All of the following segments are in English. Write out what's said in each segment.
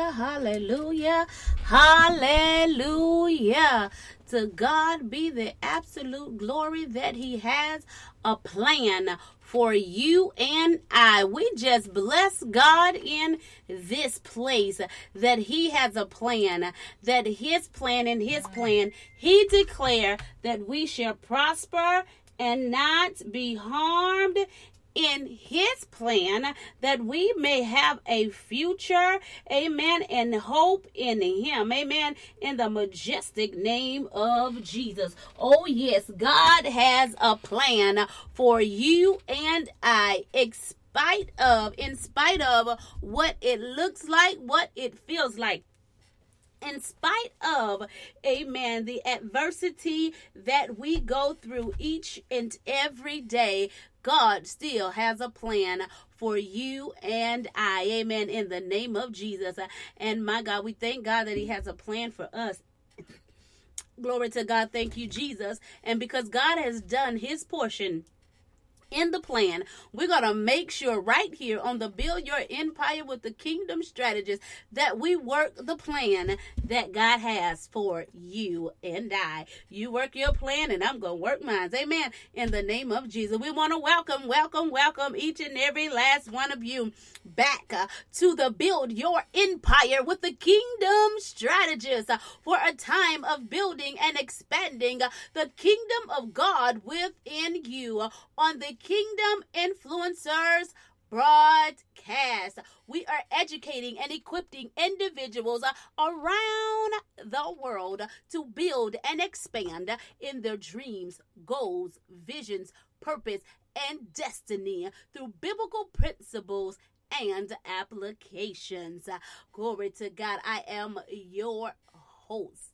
Hallelujah, hallelujah, hallelujah. To God be the absolute glory that He has a plan for you and I. We just bless God in this place that He has a plan, that His plan and His plan, He declare that we shall prosper and not be harmed in his plan that we may have a future, amen, and hope in him, amen, in the majestic name of Jesus. Oh, yes, God has a plan for you and I. Spite of, in spite of what it looks like, what it feels like in spite of, amen, the adversity that we go through each and every day, God still has a plan for you and I. Amen. In the name of Jesus. And my God, we thank God that He has a plan for us. Glory to God. Thank you, Jesus. And because God has done His portion, in the plan, we're going to make sure right here on the Build Your Empire with the Kingdom Strategist that we work the plan that God has for you and I. You work your plan, and I'm going to work mine. Amen. In the name of Jesus, we want to welcome, welcome, welcome each and every last one of you back uh, to the Build Your Empire with the Kingdom Strategist uh, for a time of building and expanding uh, the kingdom of God within you on the Kingdom Influencers broadcast. We are educating and equipping individuals around the world to build and expand in their dreams, goals, visions, purpose, and destiny through biblical principles and applications. Glory to God. I am your host,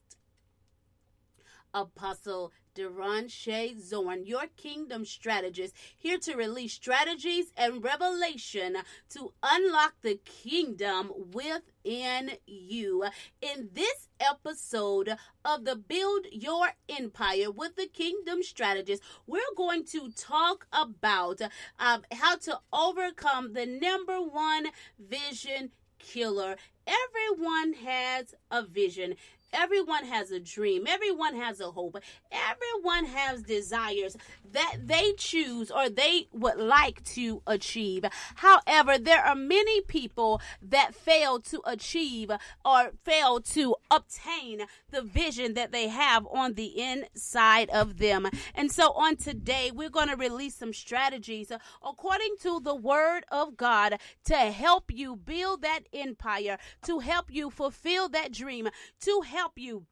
Apostle Deron Shea Zorn, your kingdom strategist, here to release strategies and revelation to unlock the kingdom within you. In this episode of the Build Your Empire with the Kingdom Strategist, we're going to talk about um, how to overcome the number one vision killer. Everyone has a vision. Everyone has a dream. Everyone has a hope. Everyone has desires that they choose or they would like to achieve. However, there are many people that fail to achieve or fail to obtain the vision that they have on the inside of them. And so on today, we're going to release some strategies according to the word of God to help you build that empire, to help you fulfill that dream, to help you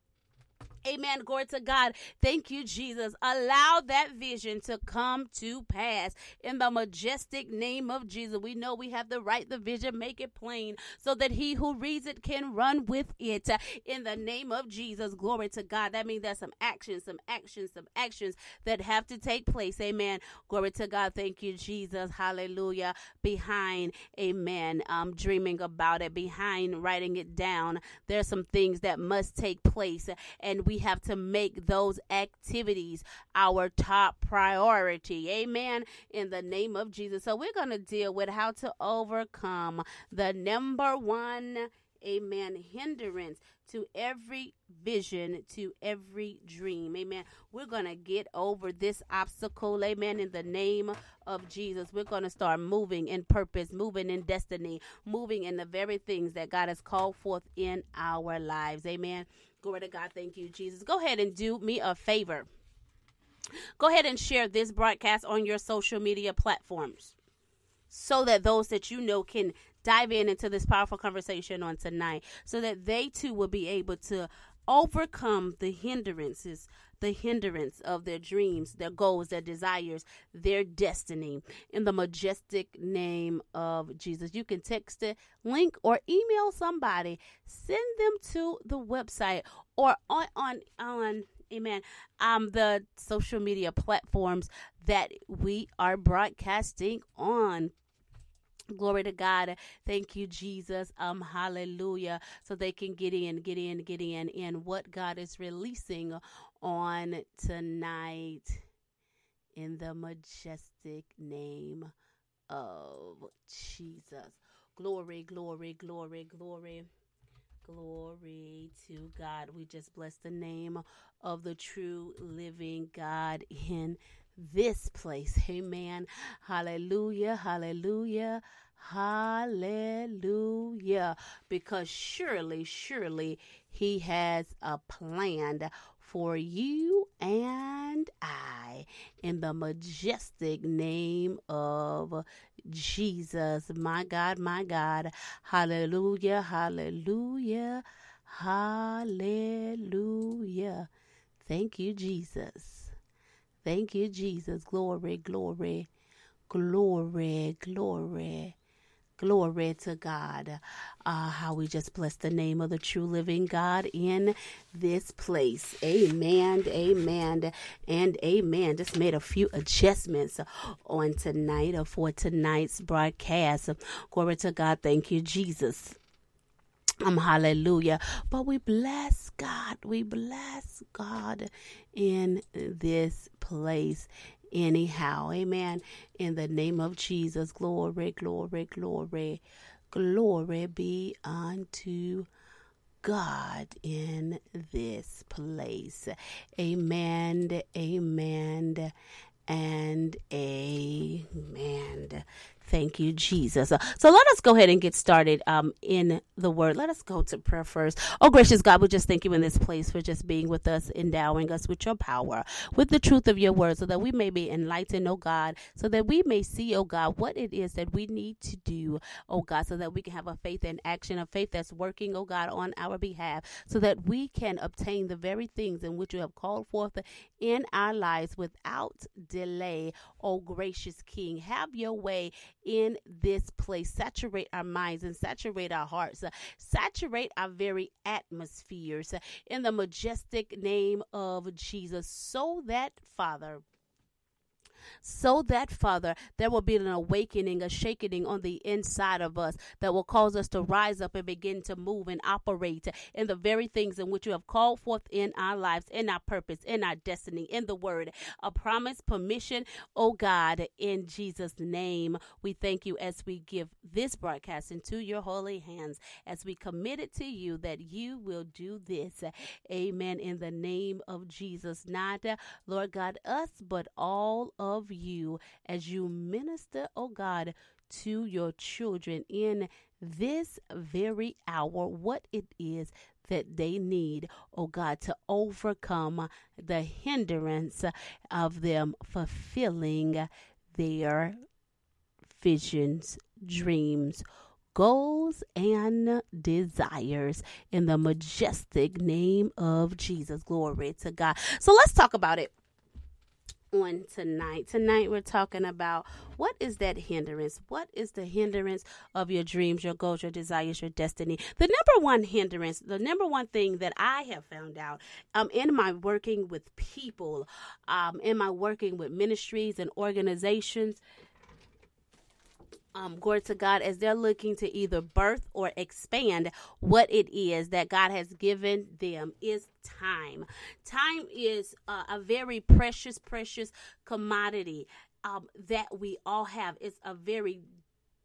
Amen. Glory to God. Thank you, Jesus. Allow that vision to come to pass in the majestic name of Jesus. We know we have the right, the vision, make it plain so that he who reads it can run with it in the name of Jesus. Glory to God. That means there's some actions, some actions, some actions that have to take place. Amen. Glory to God. Thank you, Jesus. Hallelujah. Behind, amen, um, dreaming about it, behind writing it down, there's some things that must take place, and we have to make those activities our top priority. Amen. In the name of Jesus. So we're going to deal with how to overcome the number one amen, hindrance to every vision, to every dream. Amen. We're going to get over this obstacle. Amen. In the name of Jesus, we're going to start moving in purpose, moving in destiny, moving in the very things that God has called forth in our lives. Amen. Glory to God. Thank you, Jesus. Go ahead and do me a favor. Go ahead and share this broadcast on your social media platforms so that those that you know can dive in into this powerful conversation on tonight so that they too will be able to overcome the hindrances the hindrance of their dreams their goals their desires their destiny in the majestic name of jesus you can text a link or email somebody send them to the website or on on on amen um the social media platforms that we are broadcasting on Glory to God. Thank you, Jesus. Um, hallelujah. So they can get in, get in, get in, in what God is releasing on tonight in the majestic name of Jesus. Glory, glory, glory, glory. Glory to God. We just bless the name of the true living God in this place. Amen. Hallelujah. Hallelujah. Hallelujah. Because surely, surely he has a plan for you and I in the majestic name of Jesus. My God, my God. Hallelujah. Hallelujah. Hallelujah. Thank you, Jesus. Thank you, Jesus. Glory, glory, glory, glory. Glory to God. Uh, how we just bless the name of the true living God in this place. Amen, amen, and amen. Just made a few adjustments on tonight or for tonight's broadcast. Glory to God. Thank you, Jesus. Um, hallelujah. But we bless God. We bless God in this place anyhow. Amen. In the name of Jesus, glory, glory, glory, glory be unto God in this place. Amen, amen, and amen. Thank you, Jesus. Uh, So let us go ahead and get started um, in the word. Let us go to prayer first. Oh, gracious God, we just thank you in this place for just being with us, endowing us with your power, with the truth of your word, so that we may be enlightened, oh God, so that we may see, oh God, what it is that we need to do, oh God, so that we can have a faith in action, a faith that's working, oh God, on our behalf, so that we can obtain the very things in which you have called forth in our lives without delay. Oh, gracious King, have your way in this place. Saturate our minds and saturate our hearts. Uh, saturate our very atmospheres uh, in the majestic name of Jesus, so that, Father, so that, Father, there will be an awakening, a shaking on the inside of us that will cause us to rise up and begin to move and operate in the very things in which you have called forth in our lives, in our purpose, in our destiny, in the word. A promise, permission, oh God, in Jesus' name. We thank you as we give this broadcast into your holy hands, as we commit it to you that you will do this. Amen. In the name of Jesus. Not, Lord God, us, but all of you as you minister, oh God, to your children in this very hour, what it is that they need, oh God, to overcome the hindrance of them fulfilling their visions, dreams, goals and desires in the majestic name of Jesus. Glory to God. So let's talk about it on tonight. Tonight we're talking about what is that hindrance? What is the hindrance of your dreams, your goals, your desires, your destiny? The number one hindrance, the number one thing that I have found out um, in my working with people, um, in my working with ministries and organizations, um, glory to God, as they're looking to either birth or expand what it is that God has given them is time. Time is uh, a very precious, precious commodity um, that we all have. It's a very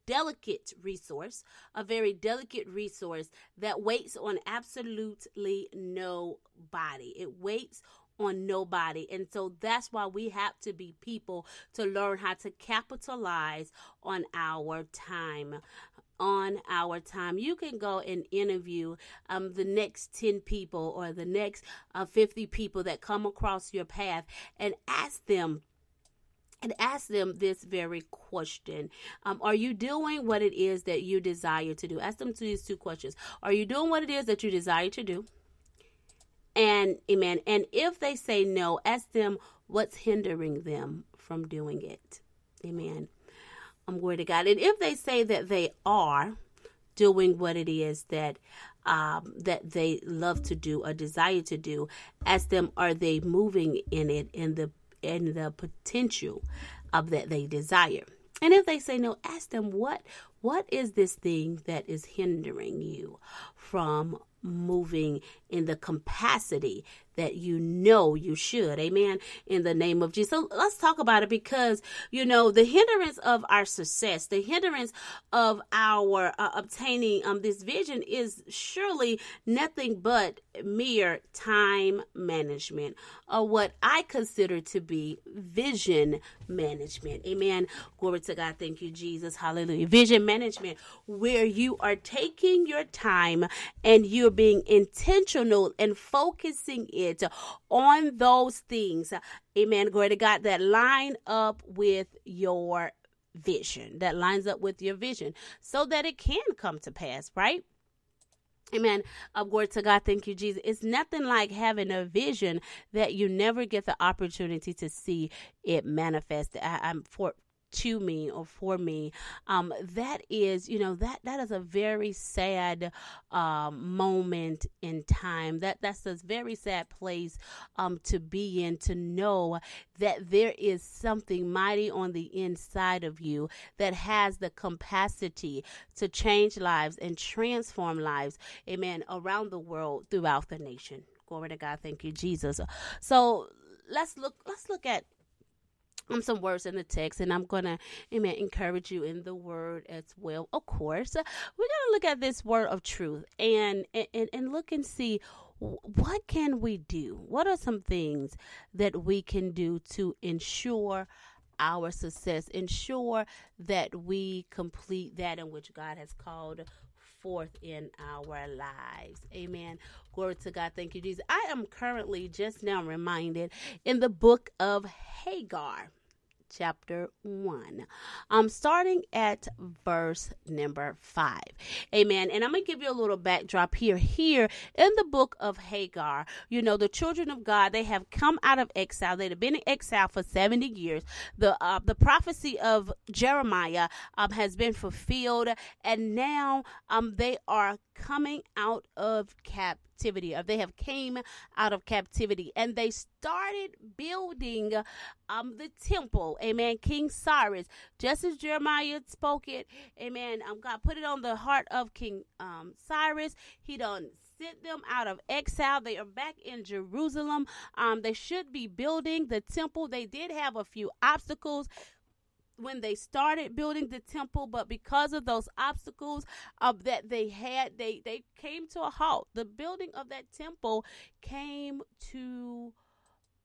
delicate resource, a very delicate resource that waits on absolutely nobody. It waits on nobody. And so that's why we have to be people to learn how to capitalize on our time on our time. You can go and interview um, the next 10 people or the next uh, 50 people that come across your path and ask them and ask them this very question um, Are you doing what it is that you desire to do? Ask them these two questions Are you doing what it is that you desire to do? And amen. And if they say no, ask them what's hindering them from doing it. Amen. I'm glory to God. And if they say that they are doing what it is that um, that they love to do or desire to do, ask them are they moving in it in the in the potential of that they desire. And if they say no, ask them what what is this thing that is hindering you from moving in the capacity that you know you should. Amen. In the name of Jesus. So let's talk about it because, you know, the hindrance of our success, the hindrance of our uh, obtaining um, this vision is surely nothing but mere time management or what I consider to be vision management. Amen. Glory to God. Thank you, Jesus. Hallelujah. Vision management, where you are taking your time and you're being intentional and focusing it on those things. Amen. Glory to God that line up with your vision, that lines up with your vision so that it can come to pass, right? Amen. Uh, glory to God. Thank you, Jesus. It's nothing like having a vision that you never get the opportunity to see it manifest. I, am for to me or for me um that is you know that that is a very sad um moment in time. That that's a very sad place um to be in to know that there is something mighty on the inside of you that has the capacity to change lives and transform lives amen around the world throughout the nation. Glory to god. Thank you jesus. So let's look let's look at um, some words in the text, and I'm gonna, amen, encourage you in the word as well. Of course, we're gonna look at this word of truth and and and look and see what can we do. What are some things that we can do to ensure our success, ensure that we complete that in which God has called forth in our lives. Amen. Glory to God. Thank you, Jesus. I am currently just now reminded in the book of Haggai chapter 1. I'm starting at verse number 5. Amen. And I'm going to give you a little backdrop here. Here in the book of Haggai, you know, the children of God, they have come out of exile. They have been in exile for 70 years. The uh, the prophecy of Jeremiah um, has been fulfilled and now um, they are coming out of captivity captivity or they have came out of captivity and they started building um the temple amen king cyrus just as jeremiah spoke it amen um god put it on the heart of king um cyrus he done sent them out of exile. They are back in Jerusalem. Um, they should be building the temple. They did have a few obstacles when they started building the temple, but because of those obstacles uh, that they had, they they came to a halt. The building of that temple came to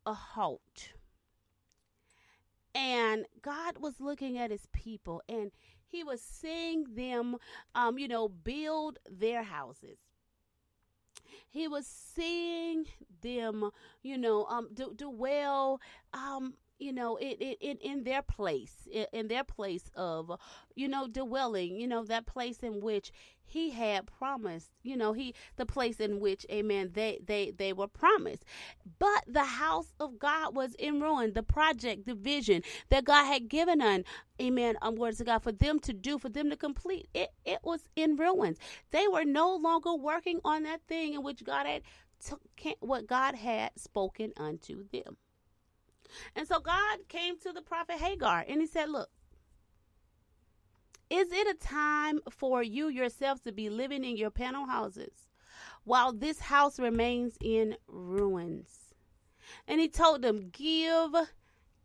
a halt. And God was looking at his people and he was seeing them um, you know, build their houses he was seeing them, you know, um, do, do well um, you know it, it, it in their place in, their place of you know dwelling you know that place in which he had promised you know he the place in which amen they they they were promised. But the house of god was in ruin the project the vision that god had given on amen um words of god for them to do for them to complete it it was in ruins. They were no longer working on that thing in which god had took what god had spoken unto them and so God came to the prophet Haggai and he said, Look, is it a time for you yourselves to be living in your panel houses while this house remains in ruins? And he told them, Give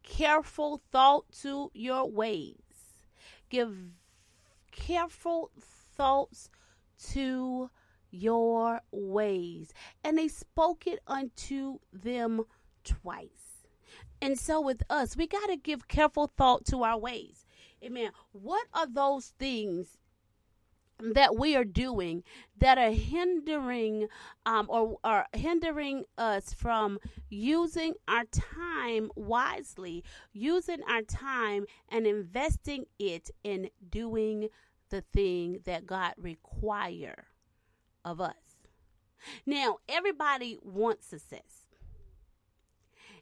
careful thought to your ways. Give careful thoughts to your ways. And they spoke it unto them twice. And so with us, we got to give careful thought to our ways. Amen. What are those things that we are doing that are hindering um, or are hindering us from using our time wisely, using our time and investing it in doing the thing that God require of us. Now, everybody wants success.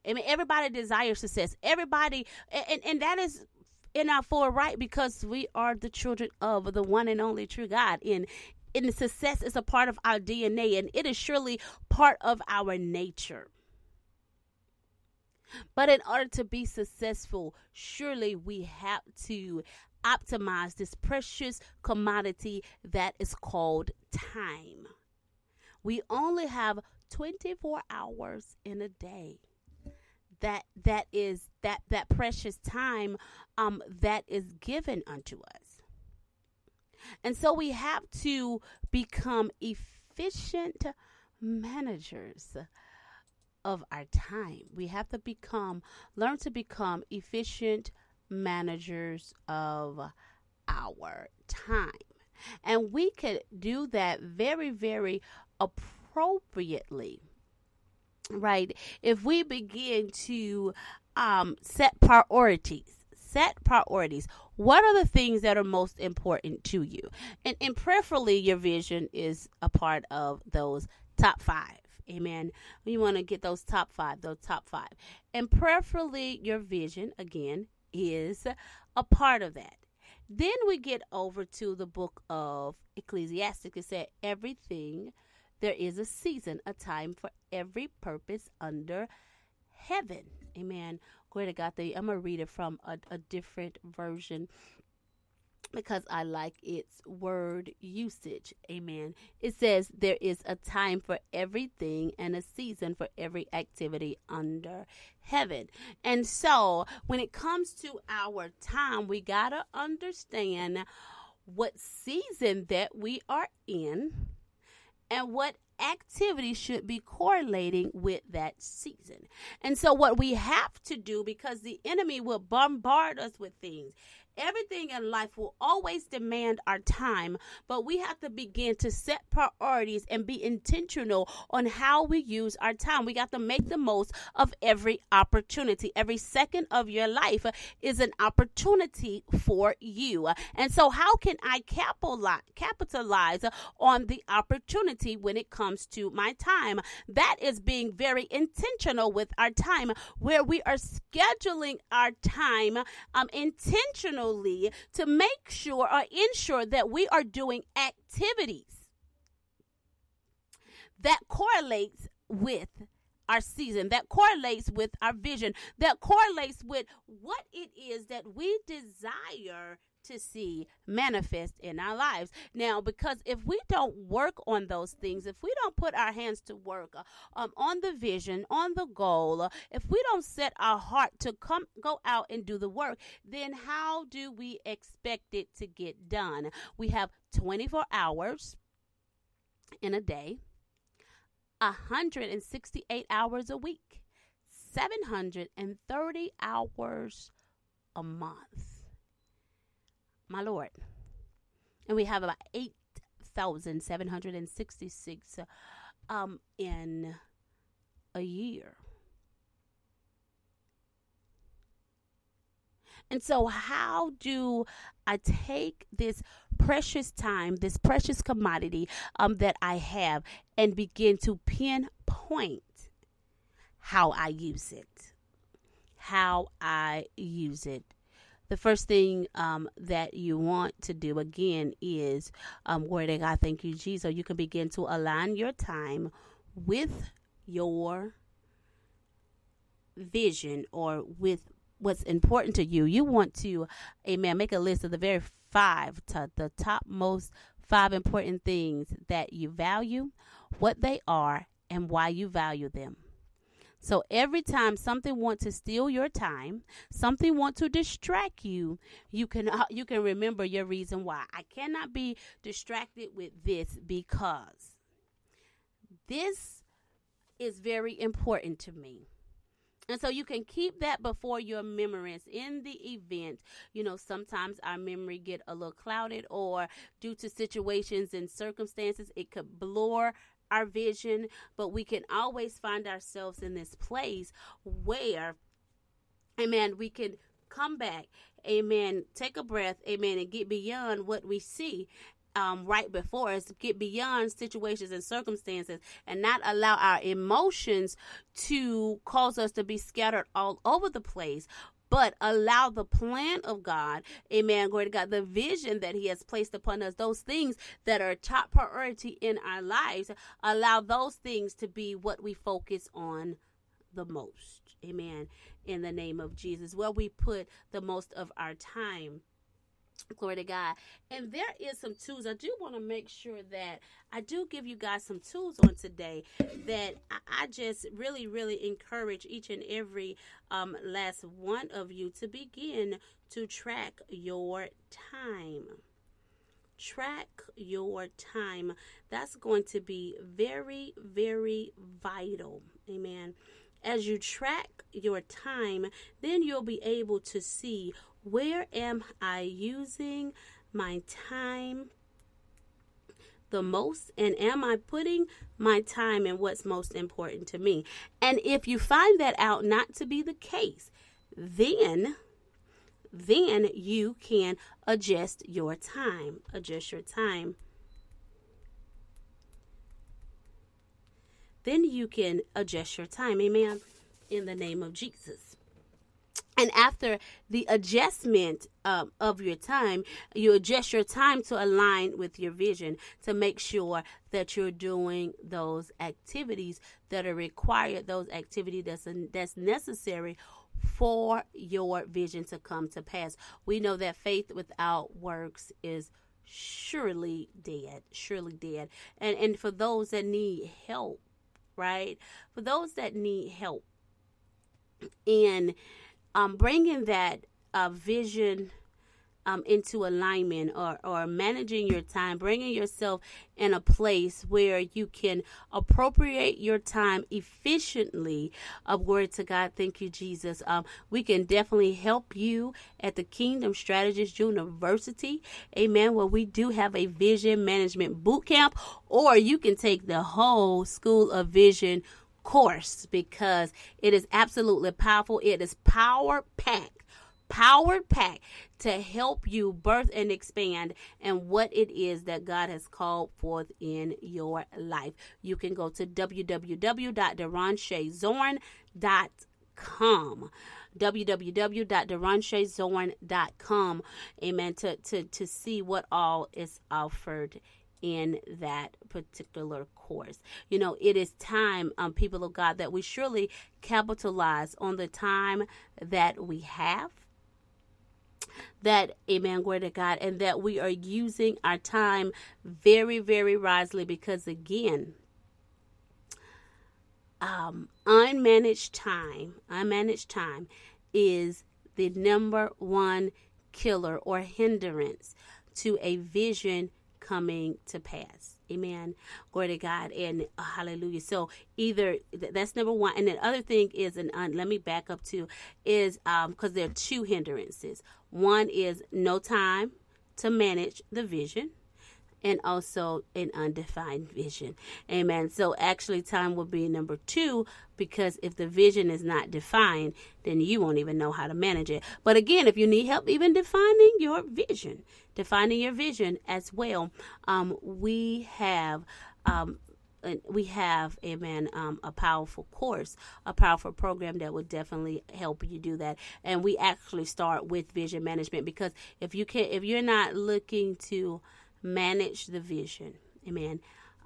I mean, everybody desires success. Everybody, and, and that is in our full right because we are the children of the one and only true God. And, and success is a part of our DNA, and it is surely part of our nature. But in order to be successful, surely we have to optimize this precious commodity that is called time. We only have 24 hours in a day that that is that that precious time um that is given unto us. And so we have to become efficient managers of our time. We have to become learn to become efficient managers of our time. And we could do that very very appropriately right? If we begin to um, set priorities, set priorities. What are the things that are most important to you? And, and preferably, your vision is a part of those top five. Amen. You want to get those top five, those top five. And preferably, your vision, again, is a part of that. Then we get over to the book of Ecclesiastes. It said, everything there is a season, a time for every purpose under heaven. Amen. Glory to God. I'm going to read it from a, a different version because I like its word usage. Amen. It says there is a time for everything and a season for every activity under heaven. And so when it comes to our time, we got to understand what season that we are in and what activity should be correlating with that season. And so, what we have to do, because the enemy will bombard us with things, everything in life will always demand our time, but we have to begin to set priorities and be intentional on how we use our time. We got to make the most of every opportunity. Every second of your life is an opportunity for you. And so, how can I capitalize on the opportunity when it comes to my time? That is being very intentional with our time, where we are scheduling our time um, intentional intentionally to make sure or ensure that we are doing activities that correlates with our season, that correlates with our vision, that correlates with what it is that we desire to see manifest in our lives. Now, because if we don't work on those things, if we don't put our hands to work uh, um, on the vision, on the goal, uh, if we don't set our heart to come go out and do the work, then how do we expect it to get done? We have 24 hours in a day, 168 hours a week, 730 hours a month my Lord. And we have about 8,766 um, in a year. And so, how do I take this precious time, this precious commodity um, that I have, and begin to pinpoint how I use it? How I use it. The first thing um, that you want to do again is um, where to God, thank you, Jesus. You can begin to align your time with your vision or with what's important to you. You want to, amen, make a list of the very five, to the top most five important things that you value, what they are, and why you value them. So every time something wants to steal your time, something wants to distract you, you can uh, you can remember your reason why. I cannot be distracted with this because this is very important to me. And so you can keep that before your memories in the event. You know, sometimes our memory get a little clouded or due to situations and circumstances, it could blur our vision, but we can always find ourselves in this place where, amen, we can come back, amen, take a breath, amen, and get beyond what we see. Um, right before us, get beyond situations and circumstances, and not allow our emotions to cause us to be scattered all over the place, but allow the plan of God, amen, glory to God, the vision that He has placed upon us, those things that are top priority in our lives, allow those things to be what we focus on the most, amen, in the name of Jesus, where we put the most of our time. Glory to God. And there is some tools. I do want to make sure that I do give you guys some tools on today that I, just really, really encourage each and every um, last one of you to begin to track your time. Track your time. That's going to be very, very vital. Amen. As you track your time, then you'll be able to see where am I using my time the most and am I putting my time in what's most important to me? And if you find that out not to be the case, then then you can adjust your time. Adjust your time. Then you can adjust your time. Amen. In the name of Jesus. And after the adjustment um, of your time, you adjust your time to align with your vision to make sure that you're doing those activities that are required, those activities that's that's necessary for your vision to come to pass. We know that faith without works is surely dead, surely dead. And and for those that need help, right? For those that need help in um, bringing that uh, vision um, into alignment or, or managing your time, bringing yourself in a place where you can appropriate your time efficiently. Uh, word to God. Thank you, Jesus. Um, we can definitely help you at the Kingdom Strategist University. Amen. Where we do have a vision management boot camp, or you can take the whole School of Vision course because it is absolutely powerful. It is power packed, power packed to help you birth and expand and what it is that God has called forth in your life. You can go to www.deronshazorn.com www.deronshazorn.com amen to, to to see what all is offered in that particular course. You know, it is time, um, people of God, that we surely capitalize on the time that we have. That, amen, glory to God, and that we are using our time very, very wisely because, again, um, unmanaged time, unmanaged time is the number one killer or hindrance to a vision coming to pass. Amen. Glory to God and uh, hallelujah. So either th- that's number one, and the other thing is, and uh, let me back up to is um because there are two hindrances. One is no time to manage the vision, and also an undefined vision. Amen. So actually, time will be number two because if the vision is not defined, then you won't even know how to manage it. But again, if you need help even defining your vision, defining your vision as well, um, we have. Um, we have amen um, a powerful course a powerful program that would definitely help you do that and we actually start with vision management because if you can if you're not looking to manage the vision amen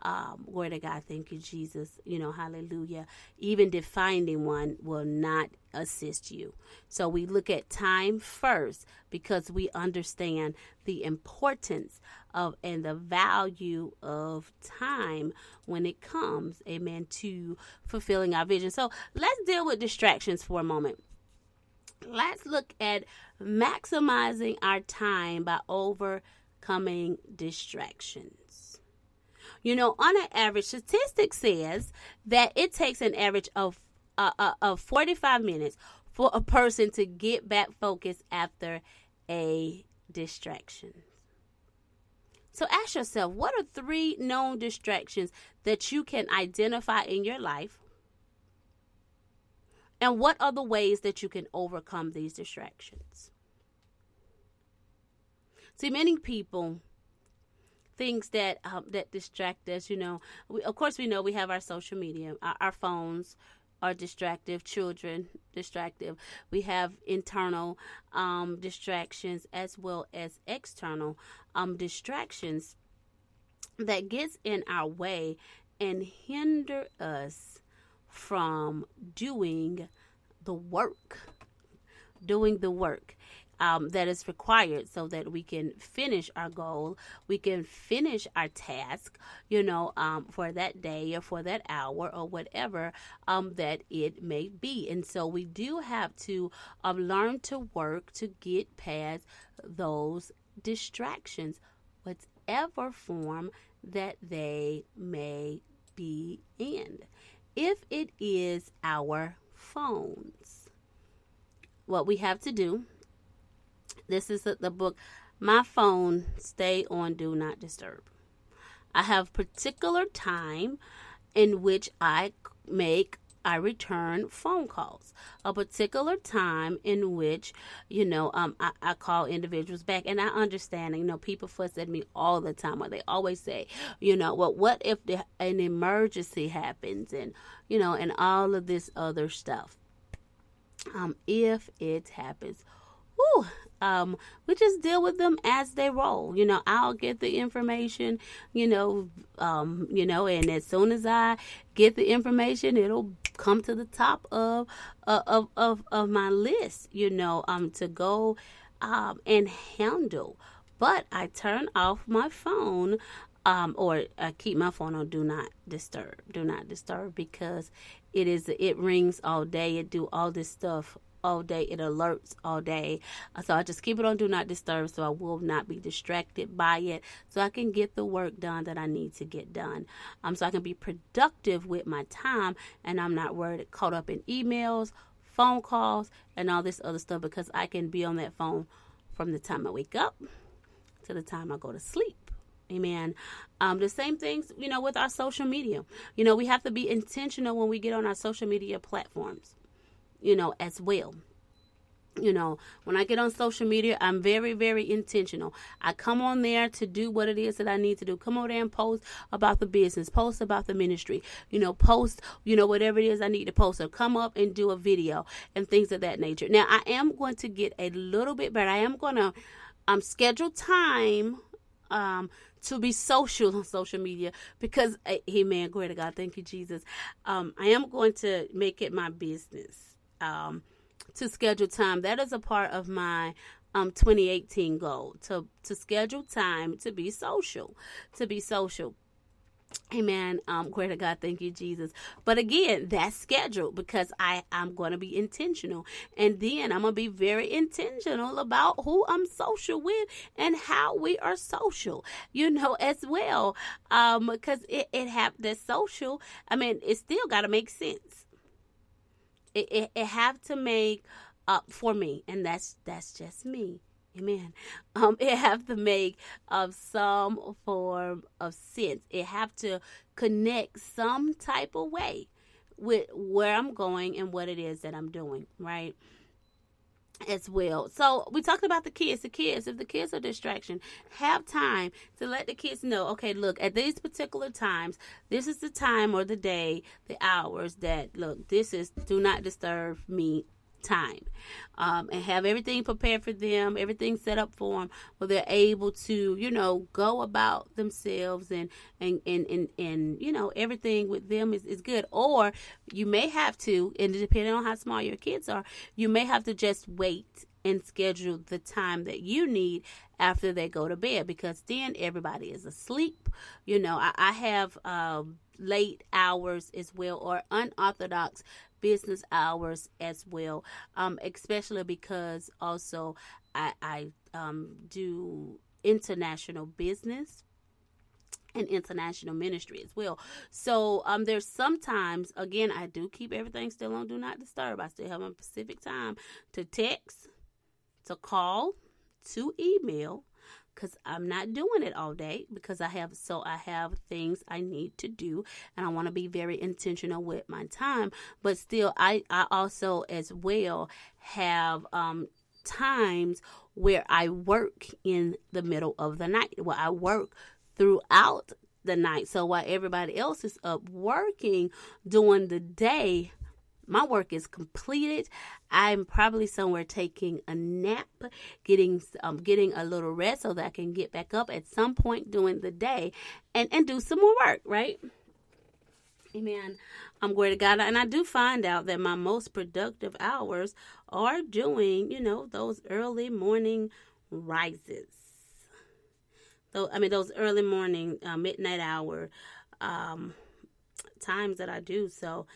um, glory to God. Thank you, Jesus. You know, hallelujah. Even defining one will not assist you. So we look at time first because we understand the importance of and the value of time when it comes, amen, to fulfilling our vision. So let's deal with distractions for a moment. Let's look at maximizing our time by overcoming distractions. You know, on an average, statistics says that it takes an average of uh, uh, of 45 minutes for a person to get back focused after a distraction. So ask yourself, what are three known distractions that you can identify in your life? And what are the ways that you can overcome these distractions? See, many people things that um, that distract us. You know, we, of course, we know we have our social media, our, our phones are distractive, children distractive. We have internal um, distractions as well as external um, distractions that gets in our way and hinder us from doing the work doing the work um, that is required so that we can finish our goal, we can finish our task, you know, um, for that day or for that hour or whatever um, that it may be. And so we do have to um, learn to work to get past those distractions, whatever form that they may be in. If it is our phones, what we have to do this is the, the book. My phone stay on do not disturb. I have particular time in which I make I return phone calls. A particular time in which, you know, um, I, I, call individuals back, and I understand. You know, people fuss at me all the time, or they always say, you know, well, what if the, an emergency happens, and you know, and all of this other stuff. Um, if it happens, whew, um, we just deal with them as they roll. You know, I'll get the information, you know, um, you know, and as soon as I get the information, it'll come to the top of uh, of of, of my list, you know, um, to go um, and handle. But I turn off my phone um, or I keep my phone on do not disturb, do not disturb because it is it rings all day, it do all this stuff all day. It alerts all day. So I just keep it on do not disturb so I will not be distracted by it. So I can get the work done that I need to get done. Um, so I can be productive with my time and I'm not worried caught up in emails, phone calls, and all this other stuff because I can be on that phone from the time I wake up to the time I go to sleep. Amen. Um, the same things, you know, with our social media. You know, we have to be intentional when we get on our social media platforms you know, as well. You know, when I get on social media, I'm very, very intentional. I come on there to do what it is that I need to do. Come on there and post about the business, post about the ministry, you know, post, you know, whatever it is I need to post. or come up and do a video and things of that nature. Now, I am going to get a little bit better. I am going to um, schedule time um, to be social on social media because, amen, glory to God. Thank you, Jesus. Um, I am going to make it my business um, to schedule time. That is a part of my um 2018 goal to to schedule time to be social, to be social. Amen. Um, glory to God. Thank you, Jesus. But again, that's scheduled because I, I'm going to be intentional. And then I'm going to be very intentional about who I'm social with and how we are social, you know, as well. Um, because it, it have the social, I mean, it still got to make sense it, it, it have to make up for me and that's that's just me Amen. Um, it have to make of some form of sense. It have to connect some type of way with where I'm going and what it is that I'm doing, right? As well. So we talked about the kids. The kids, if the kids are distraction, have time to let the kids know, okay, look, at these particular times, this is the time or the day, the hours that look, this is do not disturb me time um, and have everything prepared for them, everything set up for them, where they're able to, you know, go about themselves and and and and, and you know everything with them is, is good. Or you may have to, and depending on how small your kids are, you may have to just wait and schedule the time that you need after they go to bed because then everybody is asleep. You know, I, I have um, late hours as well or unorthodox business hours as well, um, especially because also I, I um, do international business and international ministry as well. So um there's sometimes again I do keep everything still on do not disturb. I still have a specific time to text, to call, to email because I'm not doing it all day because I have so I have things I need to do and I want to be very intentional with my time. But still, I I also as well have um times where I work in the middle of the night. Where I work throughout the night. So while everybody else is up working during the day, my work is completed. I'm probably somewhere taking a nap, getting um, getting a little rest so that I can get back up at some point during the day and and do some more work. Right. Amen. I'm glory to God. And I do find out that my most productive hours are doing, you know, those early morning rises. Though I mean those early morning uh, midnight hour um, times that I do. So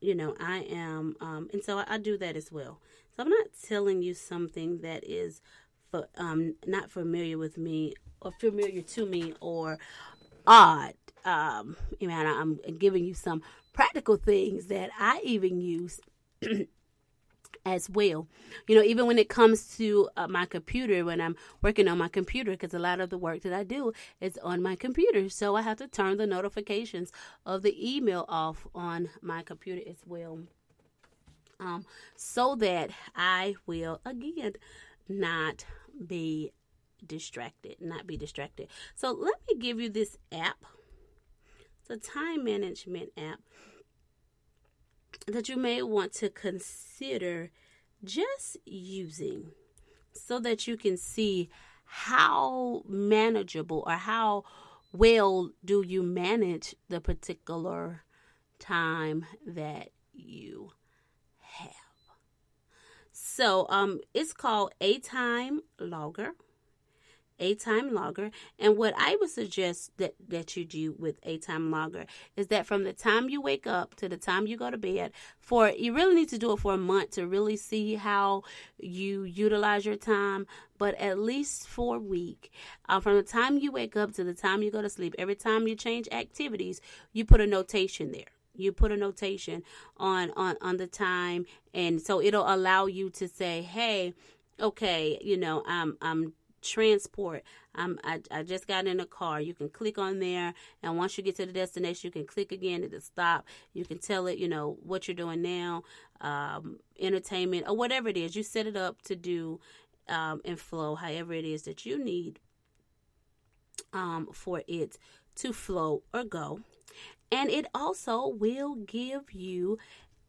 you know, I am, um, and so I, I, do that as well. So I'm not telling you something that is for, um, not familiar with me or familiar to me or odd. Um, you know, I'm giving you some practical things that I even use as well. You know, even when it comes to uh, my computer, when I'm working on my computer, because a lot of the work that I do is on my computer. So I have to turn the notifications of the email off on my computer as well. Um, so that I will, again, not be distracted, not be distracted. So let me give you this app. It's a time management app that you may want to consider just using so that you can see how manageable or how well do you manage the particular time that you have. So um it's called a time logger a time logger. And what I would suggest that, that you do with a time logger is that from the time you wake up to the time you go to bed, for you really need to do it for a month to really see how you utilize your time. But at least for a week, uh, from the time you wake up to the time you go to sleep, every time you change activities, you put a notation there you put a notation on on on the time and so it'll allow you to say hey okay you know i'm i'm transport. Um, I, I just got in a car. You can click on there, and once you get to the destination, you can click again to stop. You can tell it, you know, what you're doing now, um, entertainment, or whatever it is. You set it up to do um, and flow, however it is that you need um, for it to flow or go. And it also will give you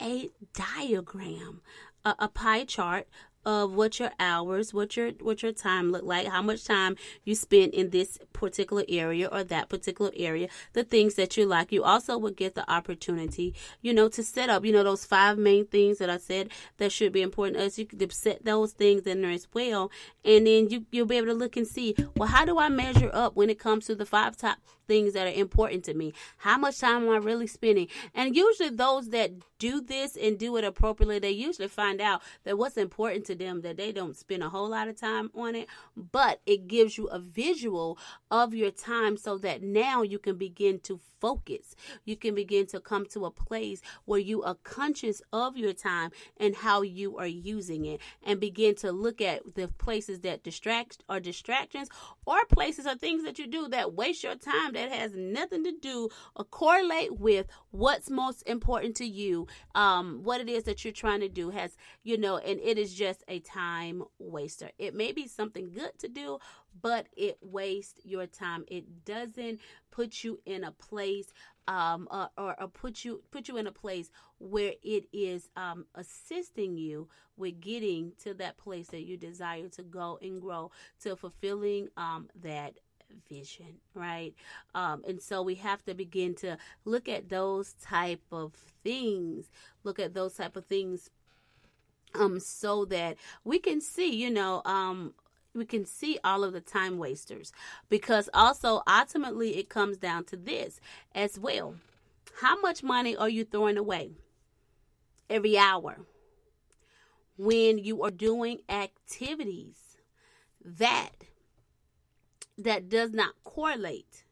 a diagram, a, a pie chart of what your hours, what your what your time look like, how much time you spend in this particular area or that particular area, the things that you like. You also would get the opportunity, you know, to set up, you know, those five main things that I said that should be important as you could set those things in there as well. And then you you'll be able to look and see, well, how do I measure up when it comes to the five top things that are important to me? How much time am I really spending? And usually those that do this and do it appropriately, they usually find out that what's important to them that they don't spend a whole lot of time on it, but it gives you a visual of your time so that now you can begin to focus. You can begin to come to a place where you are conscious of your time and how you are using it and begin to look at the places that distract or distractions or places or things that you do that waste your time that has nothing to do or correlate with what's most important to you um what it is that you're trying to do has you know and it is just a time waster. It may be something good to do but it wastes your time. It doesn't put you in a place um uh, or, or put you put you in a place where it is um assisting you with getting to that place that you desire to go and grow to fulfilling um that vision right? Um and so we have to begin to look at those type of things look at those type of things um so that we can see you know um we can see all of the time wasters. Because also ultimately it comes down to this as well. How much money are you throwing away every hour when you are doing activities that that does not correlate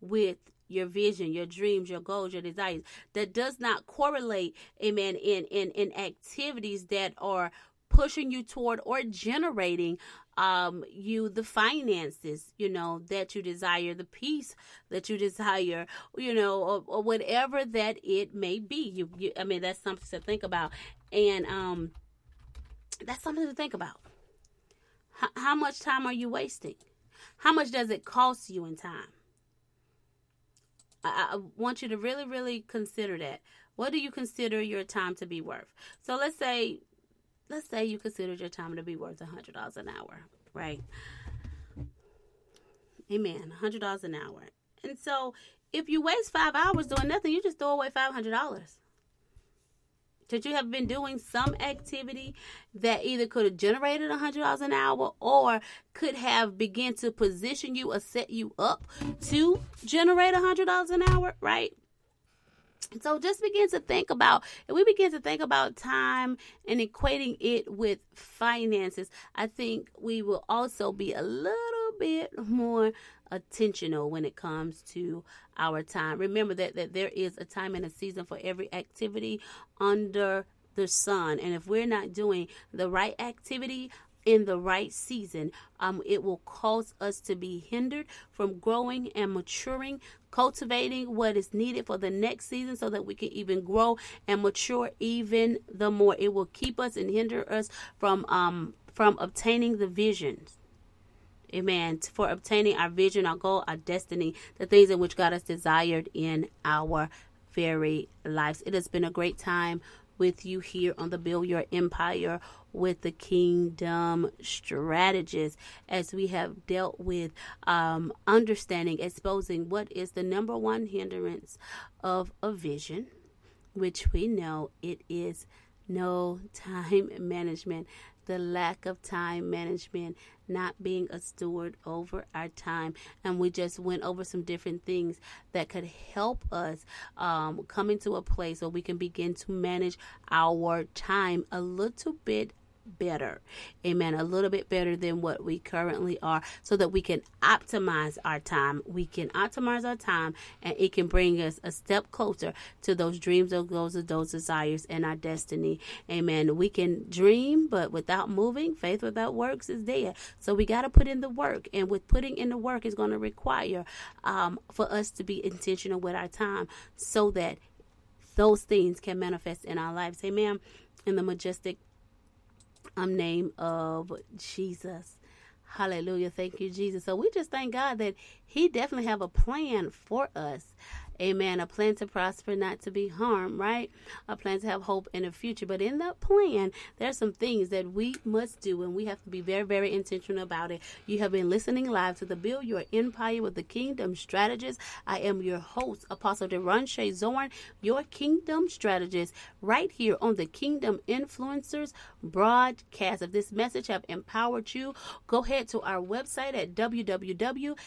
with your vision, your dreams, your goals, your desires, that does not correlate, amen, in, in, in activities that are pushing you toward or generating um you the finances you know that you desire the peace that you desire you know or, or whatever that it may be. You, you i mean that's something to think about. And um that's something to think about. H- how much time are you wasting how much does it cost you in time? I, I want you to really really consider that. What do you consider your time to be worth? So let's say let's say you considered your time to be worth hundred dollars an hour right? Amen hundred dollars an hour. And so if you waste five hours doing nothing you just throw away five hundred dollars that you have been doing some activity that either could have generated a hundred dollars an hour or could have begun to position you or set you up to generate a hundred dollars an hour, right? So just begin to think about, if we begin to think about time and equating it with finances, I think we will also be a little bit more attentional when it comes to our time. Remember that, that there is a time and a season for every activity under the sun. And if we're not doing the right activity, in the right season, um, it will cause us to be hindered from growing and maturing, cultivating what is needed for the next season so that we can even grow and mature even the more. It will keep us and hinder us from um, from obtaining the visions. Amen. For obtaining our vision, our goal, our destiny, the things in which God has desired in our very lives. It has been a great time with you here on the Build Your Empire with the Kingdom Strategist as we have dealt with um, understanding, exposing what is the number one hindrance of a vision, which we know it is no time management the lack of time management, not being a steward over our time. And we just went over some different things that could help us um, come into a place where we can begin to manage our time a little bit better. Amen. A little bit better than what we currently are so that we can optimize our time. We can optimize our time and it can bring us a step closer to those dreams, those goals, those desires and our destiny. Amen. We can dream, but without moving, faith without works is dead. So we got to put in the work. And with putting in the work is going to require um, for us to be intentional with our time so that those things can manifest in our lives. Amen. In the majestic um, name of Jesus. Hallelujah. Thank you, Jesus. So we just thank God that He definitely have a plan for us. Amen. A plan to prosper, not to be harmed, right? A plan to have hope in the future. But in that plan, there's some things that we must do, and we have to be very, very intentional about it. You have been listening live to the Build Your Empire with the Kingdom Strategist. I am your host, Apostle Derashay Zorn, your Kingdom Strategist, right here on the Kingdom Influencers broadcast. If this message have empowered you, go ahead to our website at www.derashay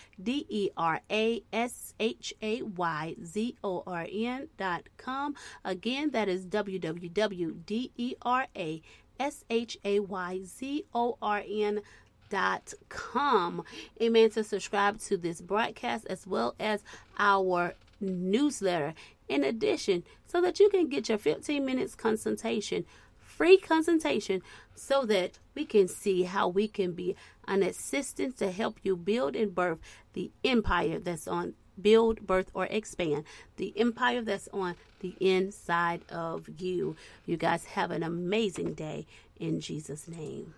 Z O R N dot com. Again, that is www.dera S H A Y Z O R N dot com. Amen. To subscribe to this broadcast as well as our newsletter. In addition so that you can get your 15 minutes consultation free consultation so that we can see how we can be an assistance to help you build and birth the empire that's on build, birth, or expand the empire that's on the inside of you. You guys have an amazing day in Jesus' name.